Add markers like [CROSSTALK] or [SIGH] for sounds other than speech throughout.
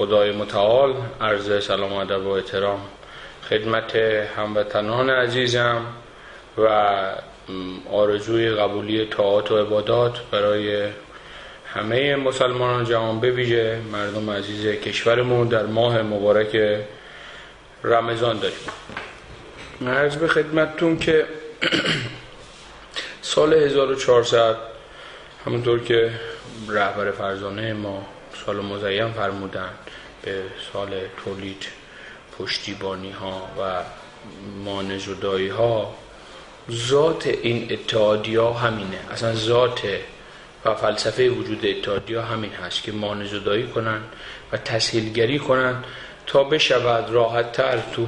خدای متعال عرض سلام ادب و احترام. خدمت هموطنان عزیزم و آرزوی قبولی طاعات و عبادات برای همه مسلمانان جهان بویژه. مردم عزیز کشورمون در ماه مبارک رمضان داریم. عرض به خدمتتون که [CLEARS THROAT] سال 1400 همونطور که رهبر فرزانه ما سال مزین فرمودن به سال تولید پشتیبانی ها و مانع زدایی ها ذات این اتحادیا همینه. اصلا ذات و فلسفه وجود اتحادیا همین هست که مانع زدایی کنن و تسهیلگری کنن تا بشود راحت تر تو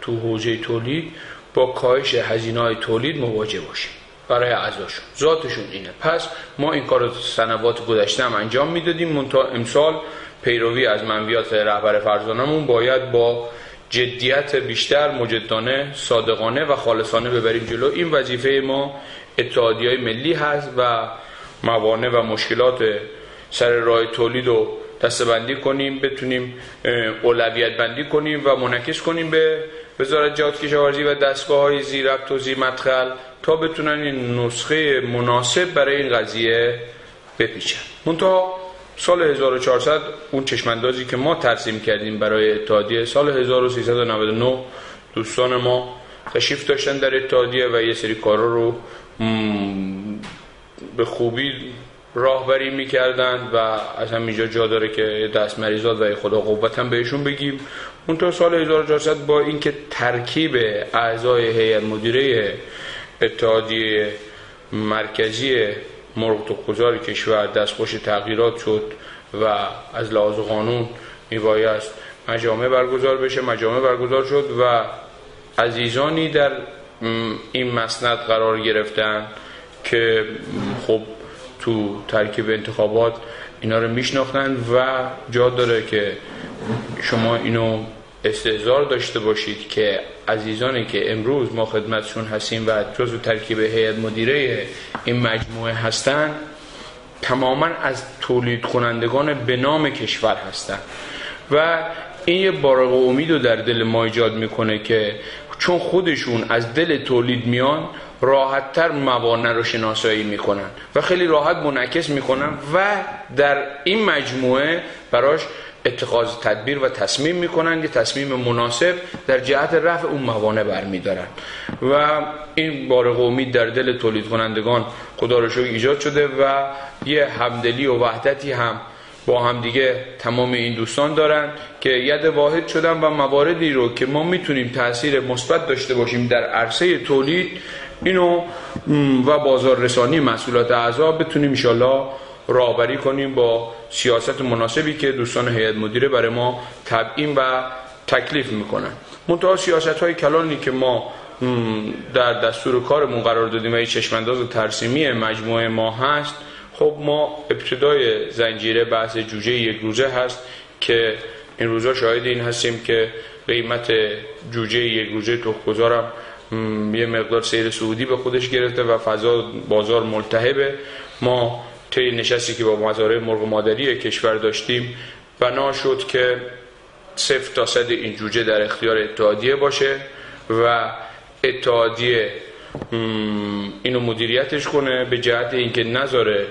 تو حوزه تولید با کاهش هزینه های تولید مواجه باشیم. برای اعضاشون ذاتشون اینه. پس ما این کار سنوات گذشته هم انجام می‌دادیم. منتها امسال پیروی از منویات رهبر فرزانمون باید با جدیت بیشتر مجدانه صادقانه و خالصانه ببریم جلو. این وظیفه ما اتحادی های ملی هست و موانع و مشکلات سر راه تولید رو دستبندی کنیم بتونیم اولویت بندی کنیم و منعکس کنیم به وزارت جهاد کشاورزی و دستگاه های و زیر مدخل تا بتونن این نسخه مناسب برای این قضیه بپیچن. منتها سال 1400 اون چشماندازی که ما ترسیم کردیم برای اتحادیه سال 1399 دوستان ما تشریف داشتن در اتحادیه و یه سری کارا رو به خوبی راهبری می‌کردند و از همینجا جا داره که دست مریضات و خدا قوت هم بهشون بگیم. اون تا سال 1400 با اینکه ترکیب اعضای هیئت مدیره اتحادیه مرکزی مرغ تخمگذار کشور دستخوش تغییرات شد و از لحاظ قانون میبایست مجامع برگزار بشه مجامع برگزار شد و عزیزانی در این مسند قرار گرفتن که خب تو ترکیب انتخابات اینا رو میشناختن و جا داره که شما اینو استعزار داشته باشید که عزیزانی که امروز ما خدمتشون هستیم و جزو ترکیب هیئت مدیره این مجموعه هستن تماما از تولید کنندگان به نام کشور هستن. و این یه بارق امید رو در دل ما ایجاد می‌کنه که چون خودشون از دل تولید میان راحتتر موانع رو شناسایی می‌کنن و خیلی راحت منعکس می‌کنن و در این مجموعه براش اتخاذ تدبیر و تصمیم می‌کنن یه تصمیم مناسب در جهت رفع اون موانع برمیدارن. و این بارق امید در دل تولید کنندگان خدا رو ایجاد شده و یه همدلی و وحدتی هم با هم دیگه تمام این دوستان دارن که ید واحد شدن و مواردی رو که ما می‌تونیم تاثیر مثبت داشته باشیم در عرصه تولید اینو و بازار رسانی مسئولات اعضا بتونیم انشالله راهبری کنیم با سیاست مناسبی که دوستان هیئت مدیره برای ما تبیین و تکلیف می‌کنن. منتها سیاست های کلانی که ما در دستور کارمون قرار دادیم و چشمانداز ترسیمی مجموعه ما هست خب ما ابتدای زنجیره بحث جوجه یک روزه هست که این روزا شاهد این هستیم که قیمت جوجه یک روزه تخمگذارم یه مقدار سیر سعودی به خودش گرفته و فضا بازار ملتهبه. ما طی نشستی که با مزارع مرغ مادری کشور داشتیم بنا شد که صفر تا صد این جوجه در اختیار اتحادیه باشه و اتحادیه اینو مدیریتش کنه به جهت اینکه نذاره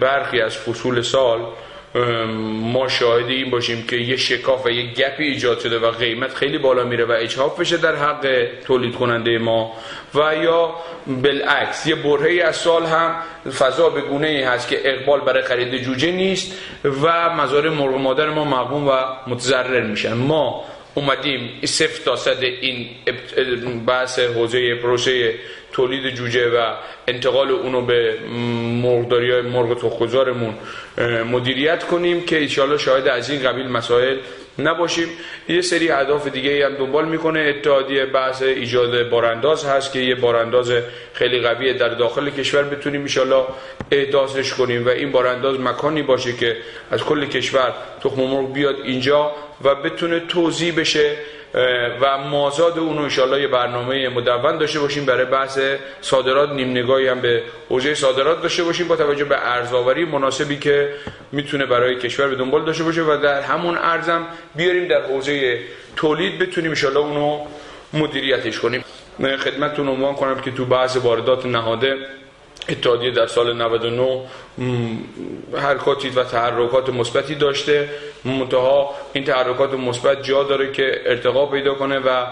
برخی از فصول سال ما شاهد این باشیم که یه شکاف و یه گپی ایجاد شده و قیمت خیلی بالا میره و اجهاف بشه در حق تولید کننده ما. و یا بالعکس یه برهه از سال هم فضا به گونه ای هست که اقبال برای خرید جوجه نیست و مزارع مرغ مادر ما مقبون و متضرر میشن. ما اومدیم صفر تا صد این بحث حوزه پروسه تولید جوجه و انتقال اونو به مرغداری های مرغ تخمگذارمون مدیریت کنیم که ایشالا شاهد از این قبیل مسائل نباشیم. یه سری اهداف دیگه هم دنبال می‌کنه. اتحادیه بحث ایجاد بارانداز هست که یه بارانداز خیلی قویه در داخل کشور بتونیم ایشالا احداثش کنیم و این بارانداز مکانی باشه که از کل کشور تخم مرغ بیاد اینجا و بتونه توضیح بشه و مازاد اون انشالله یه برنامه مدون داشته باشیم برای بحث صادرات. نیم نگاهی هم به حوزه صادرات داشته باشیم با توجه به ارزآوری مناسبی که می‌تونه برای کشور به دنبال داشته باشه و در همون ارزم بیاریم در حوزه تولید بتونیم انشالله اونو مدیریتش کنیم. خدمتتون عنوان کنم که تو بحث واردات نهاده اتحادیه در سال 99 حرکاتی و تحرکات مثبتی داشته. منتها این تحرکات مثبت جا داره که ارتقا پیدا کنه و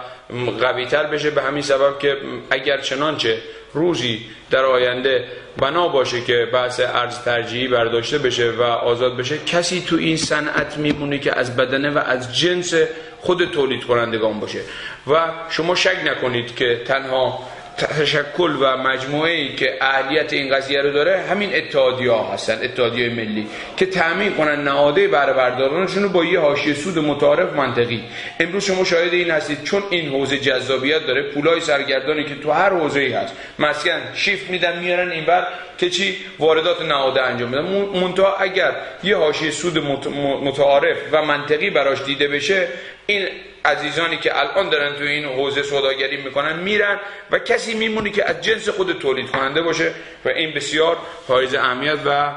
قویتر بشه. به همین سبب که اگر چنانچه روزی در آینده بنا باشه که بحث ارز ترجیحی برداشته بشه و آزاد بشه کسی تو این صنعت میمونه که از بدنه و از جنس خود تولید کنندگان باشه. و شما شک نکنید که تنها تشکل و مجموعه ای که اهلیت این قضیه رو داره همین اتحادیه ها هستن اتحادیه ملی که تامین کنن نهاده بر بردارانشون رو با یه حاشیه سود متعارف منطقی. امروز شما شاهد این هستید چون این حوزه جذابیت داره پولای سرگردانی که تو هر حوزه ای هست مسکن شیفت میدن میارن اینور که چی؟ واردات نهاده انجام میدن منتها اگر یه حاشیه سود متعارف و منطقی براش دیده بشه این عزیزانی که الان دارن تو این حوزه سوداگری می‌کنن میرن و کسی میمونه که از جنس خود تولید کننده باشه و این بسیار حائز اهمیت و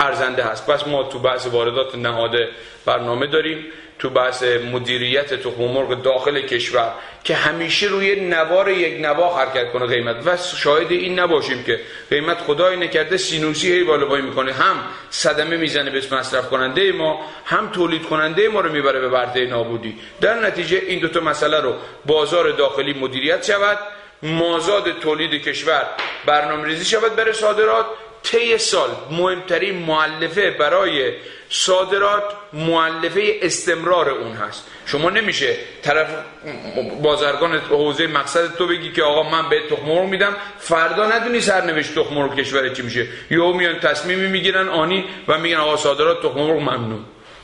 ارزنده هست. پس ما تو بحث واردات نهاده برنامه داریم. تو بحث مدیریت تخم مرغ داخل کشور که همیشه روی نوار یک نوا حرکت کنه قیمت. و شاهد این نباشیم که قیمت خدای نکرده سینوسی هی بالا پایین می‌کنه. هم صدمه می‌زنه به مصرف کننده ما هم تولید کننده ما رو می‌بره به برده نابودی. در نتیجه این دوتا مسئله رو بازار داخلی مدیریت شود مازاد تولید کشور برنامه ریزی شود بر صادرات طی سال مهمترین معلفه برای صادرات معلفه استمرار اون هست. شما نمیشه طرف بازرگان حوزه مقصد تو بگی که آقا من به تخم میدم. فردا ندونی سرنوشت تخم مرغ کشور چی میشه. یا میان تصمیمی می‌گیرن آنی و میگن آقا صادرات تخم مرغ ممنوع.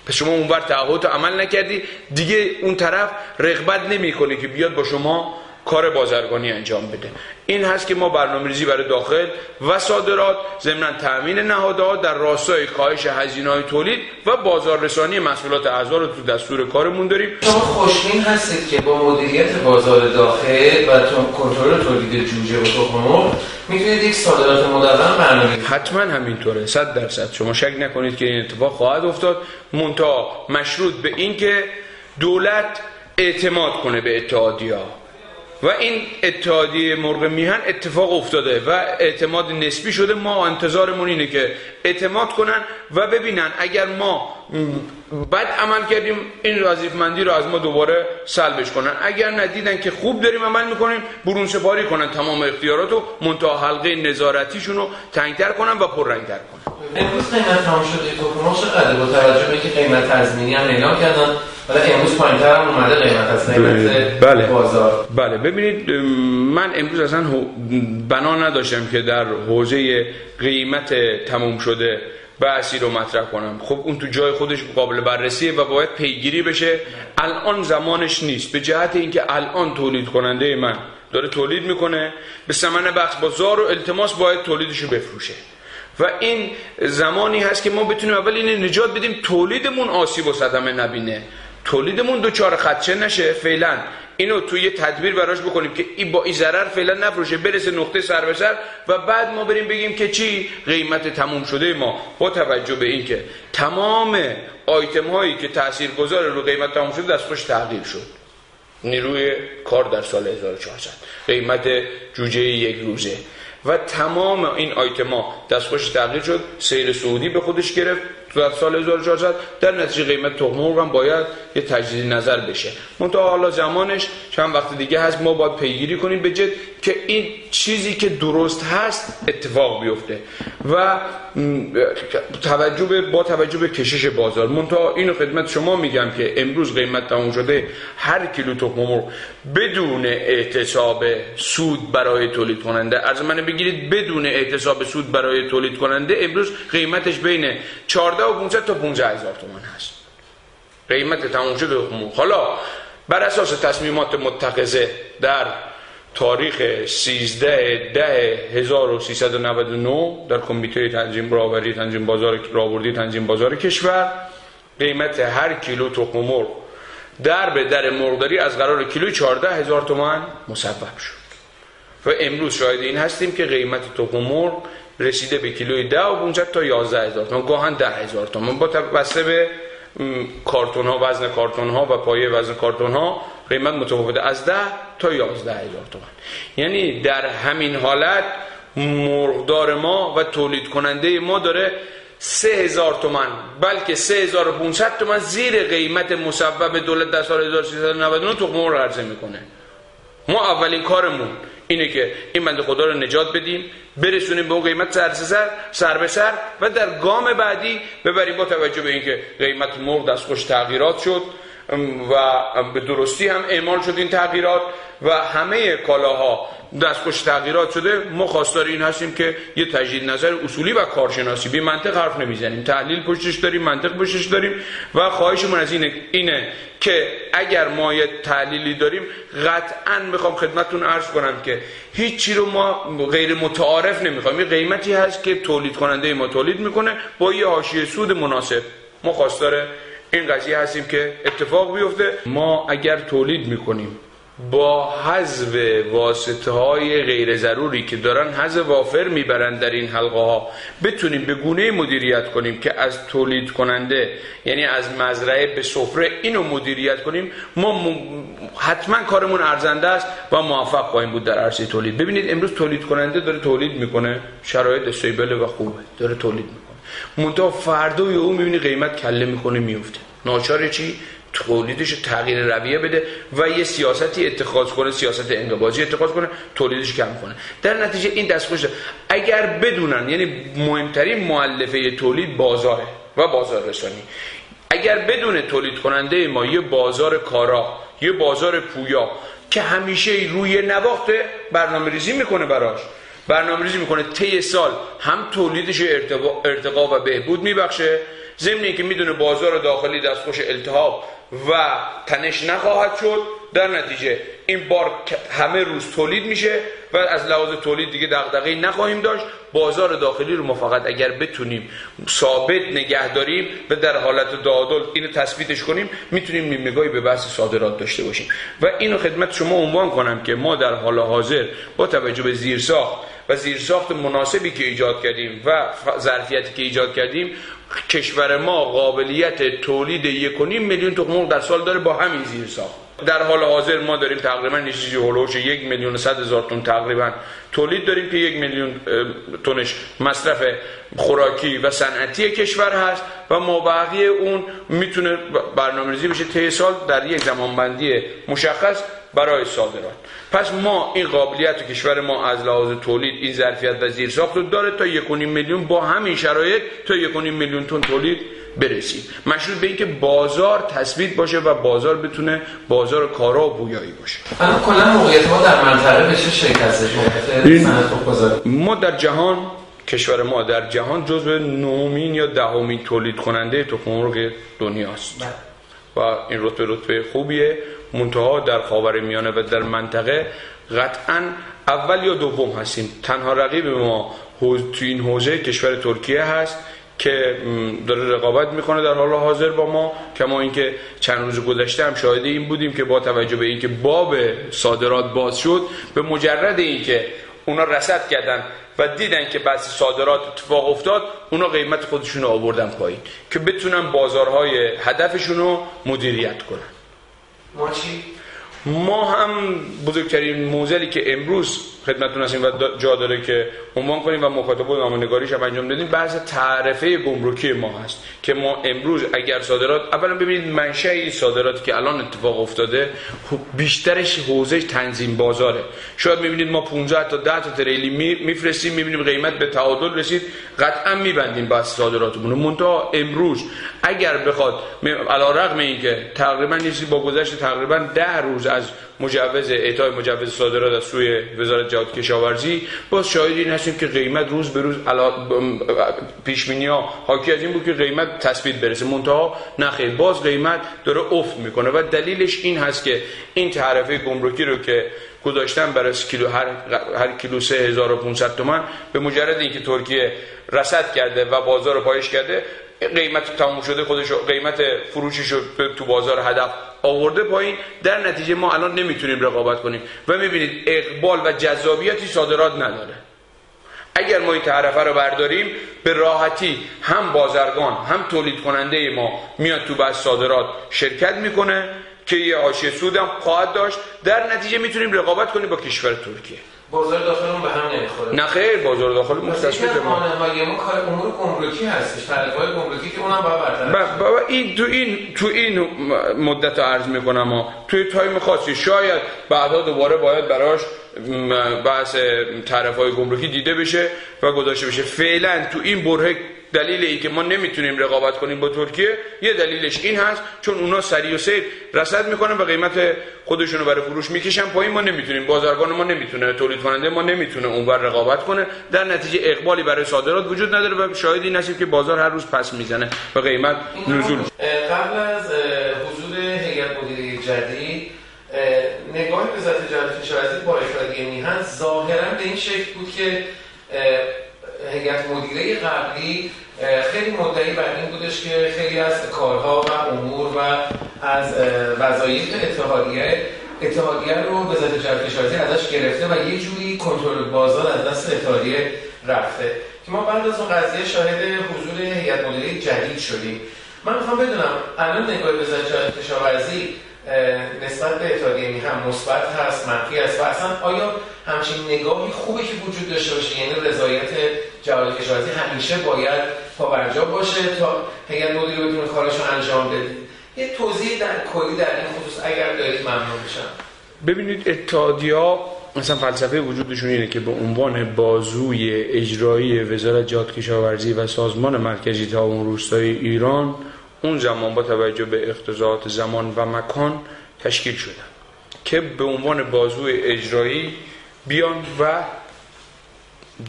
پس شما اونور تعهد عمل نکردی. دیگه اون طرف رغبت نمی‌کنه که بیاد با شما کار بازرگانی انجام بده. این هست که ما برنامه ریزی برای داخل و صادرات ضمن تامین نهادها در راستای کاهش هزینه های تولید و بازاررسانی محصولات اعضا رو تو دستور کارمون داریم. شما خوشبین هستید که با مدیریت بازار داخل و کنترل تولید جوجه و تخم می‌تونید یک صادرات مدون برنامه حتما همینطوره. صد درصد. شما شک نکنید که این اتفاق خواهد افتاد. منتها مشروط به اینکه دولت اعتماد کنه به اتحادیه و این اتحادیه مرغ میهن اتفاق افتاده و اعتماد نسبی شده. ما انتظارمون اینه که اعتماد کنن و ببینن اگر ما بد عمل کردیم این وظیفمندی رو از ما دوباره سلبش کنن. اگر ندیدن که خوب داریم عمل می‌کنیم برون سپاری کنن تمام اختیارات رو منتها حلقه نظارتیشون رو تنگتر کنن و پررنگتر کنن. امروز قیمت تمام شده. کوپن چقدر با توجه به که قیمت تضمینی هم اعلام کردن ولی امروز پایینتر هم اومده قیمت از قیمت بله. بازار. بله. ببینید من امروز اصلا بنا نداشتم که در حوزه قیمت تموم شده بحثی رو مطرح کنم. خب اون تو جای خودش قابل بررسیه و باید پیگیری بشه. الان زمانش نیست. به جهت اینکه الان تولید کننده من داره تولید می‌کنه به ثمن بخش بازار و التماس باید تولیدشو بفروشه. و این زمانی هست که ما بتونیم اول این نجات بدیم تولیدمون آسیب و صدمه نبینه. تولیدمون دوچار خدشه نشه فعلا. اینو توی تدبیر براش بکنیم که این با این ضرر فعلا نفروشه برسه نقطه سر به سر و بعد ما بریم بگیم که چی؟ قیمت تموم شده ما. با توجه به این که تمام آیتم هایی که تأثیر گذار رو قیمت تموم شده دستخوش تغییر شد. نیروی کار در سال 1400 قیمت جوجه یک روزه. و تمام این آیتما دستخوش تغییر شد. سیر سعودی به خودش گرفت. در سال 1400 در نتیجه قیمت تخم مرغ هم باید یه تجدید نظر بشه. منتها حالا زمانش چند وقت دیگه هست ما باید پیگیری کنیم به جد که این چیزی که درست هست اتفاق بیفته. و توجه به با توجه به کشش بازار. منتها اینو خدمت شما میگم که امروز قیمت تموم شده هر کیلو تخم مرغ بدون اعتصاب سود برای تولید کننده. از من بگیرید بدون اعتصاب سود برای تولید کننده امروز قیمتش بین 14 و 500 تا 15 هزار تومان هست. قیمت تموم شده حالا بر اساس تصمیمات متخذه در تاریخ 13 ده 1399 در کمیته تنظیم راوری تنظیم بازار راوردی تنظیم بازار کشور قیمت هر کیلو تخم مرغ در به در مرغداری از قرار کیلو 14 هزار تومن مصوب شد. و امروز شاهد این هستیم که قیمت تخم مرغ رسیده به کیلوی 10 و 500 تا 11 هزار تومن گاهن 10 هزار تومن با بسته به کارتون ها وزن کارتون ها و پایه وزن کارتون ها قیمت متفاوته. از 10 تا 11 هزار تومن یعنی در همین حالت مرغدار ما و تولید کننده ما داره سه هزار تومن بلکه سه هزار و تومن زیر قیمت مسبب دولت در سال 1399 تخم مرغ عرضه می‌کنه. ما اولین کارمون اینه که این بنده خدا رو نجات بدیم برسونیم به اون قیمت سر سر سر به سر و در گام بعدی ببریم با توجه به اینکه قیمت مرغ دستخوش تغییرات شد. و به درستی هم اعمال شد این تغییرات و همه کالاها دستخوش تغییرات شده. ما خواستار این هستیم که یه تجدید نظر اصولی و کارشناسی بی منطق حرف نمی‌زنیم. تحلیل پشتش داریم منطق پشتش داریم و خواهشمون از اینه, اینه که اگر ما یه تحلیلی داریم قطعا می‌خوام خدمتتون عرض کنم که هیچی رو ما غیر متعارف نمی‌خوام. یه قیمتی هست که تولید کننده ما تولید می‌کنه با یه حاشیه سود مناسب. ما خواستار این قضیه هستیم که اتفاق بیفته. ما اگر تولید می‌کنیم با حذف واسطه های غیر ضروری که دارن حذف وافر می‌برند در این حلقه ها بتونیم به گونه مدیریت کنیم که از تولید کننده یعنی از مزرعه به سفره اینو مدیریت کنیم ما حتما کارمون ارزنده است و موفق خواهیم بود در عرصه تولید. ببینید امروز تولید کننده داره تولید می‌کنه شرایط استیبل و خوبه داره تولید می‌کنه. منتها فردا او می‌بینی قیمت کله می‌کنه میفته ناچار چی؟ تولیدش تغییر رویه بده و یه سیاستی اتخاذ کنه سیاست انقباضی اتخاذ کنه تولیدش کم کنه. در نتیجه این دستخوش اگر بدونن یعنی مهمترین معلفه تولید بازاره و بازار رسانی اگر بدون تولید کننده ما یه بازار کارا یه بازار پویا که همیشه روی نواخت برنامه ریزی می‌کنه براش برنامه ریزی می‌کنه. طی سال هم تولیدش ارتقا و بهبود میبخشه. ضمن که می‌دونه بازار داخلی دستخوش التهاب و تنش نخواهد شد. در نتیجه این بار همه روز تولید میشه و از لحاظ تولید دیگه دغدغه‌ای نخواهیم داشت. بازار داخلی رو ما فقط اگر بتونیم ثابت نگه داریم و در حالت تعادل اینو تثبیتش کنیم می‌تونیم نگاهی به بحث صادرات داشته باشیم. و اینو خدمت شما عنوان کنم که ما در حال حاضر با توجه به زیرساخت و زیرساخت مناسبی که ایجاد کردیم و ظرفیتی که ایجاد کردیم کشور ما قابلیت تولید یک میلیون تخم در سال داره با همین زیر ساخت. در حال حاضر ما داریم تقریبا چیزی هولوش یک میلیون صد هزار تن تقریبا تولید داریم که یک میلیون تنش مصرف خوراکی و صنعتی کشور هست و مابقی اون می‌تونه برنامه‌ریزی بشه. طی سال در یک زمانبندی مشخص برای صادرات. پس ما این قابلیت کشور ما از لحاظ تولید این ظرفیت و زیر ساخت رو داره تا 1.5 میلیون با همین شرایط تا 1.5 میلیون تن تولید برسیم. مشروط به اینکه بازار تثبیت باشه و بازار بتونه بازار کارا و بویایی باشه. کلا موقعیت ما در منطقه شکل هستش؟ ما در جهان کشور ما در جهان جزو نومین یا دهمین تولید کننده تخم مرغ دنیاست. بله. و این رتبه رتبه خوبیه. منتها در خاور میانه و در منطقه قطعا اول یا دوم هستیم. تنها رقیب ما تو این حوزه کشور ترکیه هست که داره رقابت می‌کنه در حال حاضر با ما کما اینکه چند روز گذشته هم شاهد این بودیم که با توجه به اینکه باب صادرات باز شد به مجرد اینکه اونا رسد کردن و دیدن که بعضی صادرات اتفاق افتاد اونا قیمت خودشون رو آوردن پایین که بتونن بازارهای هدفشون رو مدیریت کنن. ما چی؟ ما هم بزرگترین موزلی که امروز خدمتتون هستیم و جا داره که عنوان کنیم و مکاتبه و نامه‌نگاریش هم انجام بدیم بحث تعرفه گمرکی ما هست که ما امروز اگر صادرات اولا ببینید منشأ این صادراتی که الان اتفاق افتاده خب بیشترش حوزه تنظیم بازاره. شاید می‌بینید ما 15 تا 10 تا تریلی میفرستیم می‌بینیم قیمت به تعادل رسید قطعا میبندیم بحث صادراتمون. منتها امروز اگر بخواد علی رغم اینکه تقریبا نیستی با گذشت تقریبا 10 روز از مجوز اعطای مجوز صادرات از سوی وزارت جهاد کشاورزی. باز شاهد این هستیم که قیمت روز به روز پیش ها حاکی از این بود که قیمت تثبیت برسه. منتها نخیر. باز قیمت داره افت می‌کنه و دلیلش این هست که این تعرفه گمرکی رو که گذاشتن برای کیلو هر, هر کیلو 3500 تومان به مجرد اینکه ترکیه رصد کرده و بازار رو پایش کرده قیمت تموم شده خودش قیمت فروشش رو تو بازار هدف آورده پایین در نتیجه ما الان نمی‌تونیم رقابت کنیم. و می‌بینید اقبال و جذابیتی صادرات نداره. اگر ما این تعرفه رو برداریم به راحتی هم بازرگان هم تولید کننده ما میاد تو بس صادرات شرکت می‌کنه که یه آشی سودم خواهد داشت. در نتیجه می‌تونیم رقابت کنیم با کشور ترکیه. بازار داخلمون به هم نمی‌خوره. نه خیر بازار داخل مختص به ما ما کار امور گمرکی هستش؟ تعرفه‌های گمرکی که اونم باید بابا این تو این تو این مدت عرض می‌کنم ما توی تایم خاصی شاید بعدا دوباره باید براش بحث تعرفه های گمرکی دیده بشه و گذاشته بشه. فعلا تو این بره دلیل ای که ما نمی‌تونیم رقابت کنیم با ترکیه یه دلیلش این هست چون اونا سری و سیر رصد می‌کنن و قیمت خودشونو رو برای فروش می‌کشن پایین. ما نمی‌تونیم بازرگان ما نمی‌تونه تولید کننده ما نمی‌تونه اونور رقابت کنه. در نتیجه اقبالی برای صادرات وجود نداره و شاهدی نسیم که بازار هر روز پس می‌زنه و قیمت نزول قبل از حضور هیئت مدیره جدید نگاه وزارت تجارت کشاورزی با اتحادیه میهن ظاهرا به این شکل بود که هیئت مدیره قبلی خیلی مدعی بر این بودش که خیلی از کارها و امور و از وظایف اتحادیه اتحادیه رو وزارت تجارت کشاورزی ازش گرفته و یه جوری کنترل بازار از دست اتحادیه رفته که ما بعد از اون قضیه شاهد حضور هیئت مدیره جدید شدیم. من می‌خوام بدونم الان نگاه وزارت کشاورزی نسبت به اتحادیه هم مثبت هست منفی است و اصلا آیا همچین نگاهی خوبه که وجود داشته باشه یعنی رضایت جواد کشاورزی همیشه باید پابرجا باشه تا هیئت مدیره بتونه کارش رو انجام بده یه توضیح در کلی در این خصوص اگر دارید ممنون میشم. ببینید اتحادیه مثلا فلسفه وجودشون اینه که به عنوان بازوی اجرایی وزارت جهاد کشاورزی و سازمان مرکزی تعاون روستایی ایران اون زمان با توجه به اقتضاعات زمان و مکان تشکیل شدن. که به عنوان بازوی اجرایی بیان و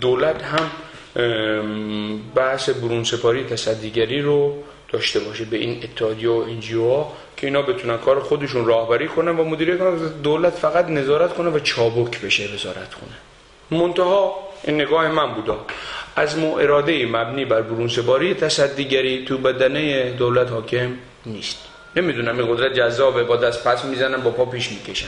دولت هم بحث برون سپاری تصدیگری رو داشته باشه به این اتحادیه و انجیو که اینا بتونن کار خودشون راهبری کنن و مدیریت کنن. دولت فقط نظارت کنه و چابک بشه وزارت کنه منتها این نگاه من بودا. از مو اراده مبنی بر برونسپاری تصدیگری تو بدنه دولت حاکم نیست. نمی‌دونم این قدرت جذابه با دست پس می‌زنن با پا پیش می‌کشن.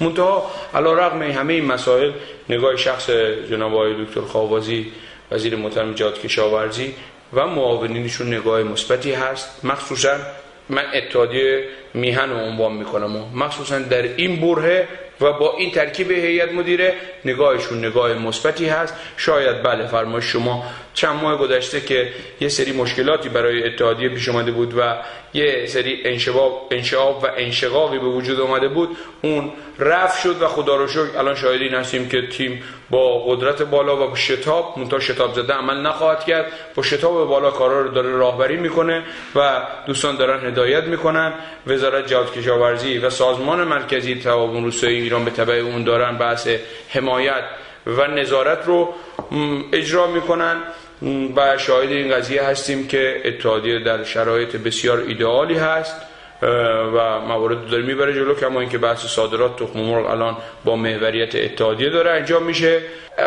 منتها علا رقم همه این مسائل نگاه شخص جناب آقای دکتر خوابازی وزیر محترم جهاد کشاورزی و معاونینشون نگاه مثبتی هست. مخصوصا من اتحادیه میهن رو عنوان می‌کنم. و مخصوصا در این بره و با این ترکیب هیئت مدیره نگاهشون نگاه مثبتی هست. شاید بله فرمایش شما چند ماه گذشته که یه سری مشکلاتی برای اتحادیه پیش اومده بود و یه سری انشعاب و انشقاقی به وجود آمده بود. اون رفت شد و خدا رو شکر الان شاهدین هستیم که تیم با قدرت بالا و با شتاب منتها شتاب زده عمل نخواهد کرد. با شتاب بالا کارا رو داره راهبری می‌کنه و دوستان دارن هدایت می‌کنن. وزارت جهاد کشاورزی و سازمان مرکزی تعاون روستایی ایران به تبع اون دارن بحث حمایت و نظارت رو اجرا می‌کنن. و شاهد این قضیه هستیم که اتحادیه در شرایط بسیار ایدئالی هست. و موارد داره می‌بره جلو کما اینکه بحث صادرات تخم مرغ الان با محوریت اتحادیه داره انجام میشه.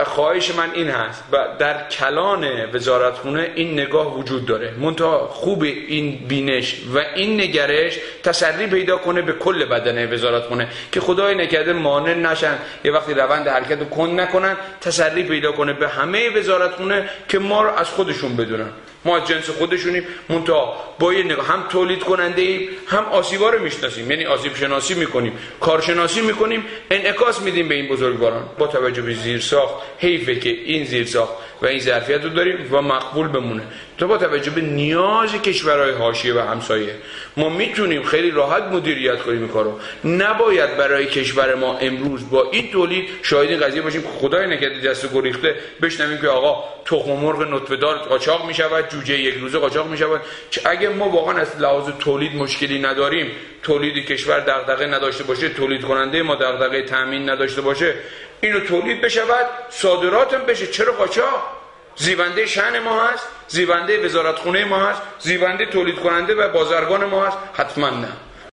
خواهش من این هست و در کلان وزارتخونه این نگاه وجود داره. منتها خوب این بینش و این نگرش تسری پیدا کنه به کل بدنه وزارتخونه که خدای نکرده مانع نشن یه وقتی روند حرکت رو کند نکنن تسری پیدا کنه به همه وزارتخونه که ما رو از خودشون بدونن. ما جنس خودشونیم منتها با یه نگاه هم تولید کننده ایم هم آسیبا رو می‌شناسیم. یعنی آسیب شناسی می‌کنیم کارشناسی می‌کنیم انعکاس میدیم به این بزرگواران. با توجه به زیرساخت حیفه که این زیرساخت و این ظرفیت رو داریم و مقبول بمونه. تو با توجه به نیاز کشورهای حاشیه و همسایه ما می‌تونیم خیلی راحت مدیریت کنیم کارو. نباید برای کشور ما امروز با این تولید شاهد این قضیه باشیم خدای نکرده دست گریخته بشنویم که آقا تخم مرغ نطفه دار قاچاق می‌شود جوجه یک روزه قاچاق می‌شود اگه ما واقعا از لحاظ تولید مشکلی نداریم تولید کشور دغدغه نداشته باشه تولید کننده ما دغدغه تامین نداشته باشه اینو تولید بشود صادراتم بشه. چرا قاچاق؟ زیونده شن ما هست زیونده وزارتخونه ما هست زیونده تولید کننده و بازرگان ما هست. حتما نه.